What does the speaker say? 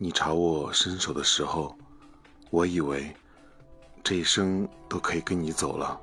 你朝我伸手的时候我以为这一生都可以跟你走了。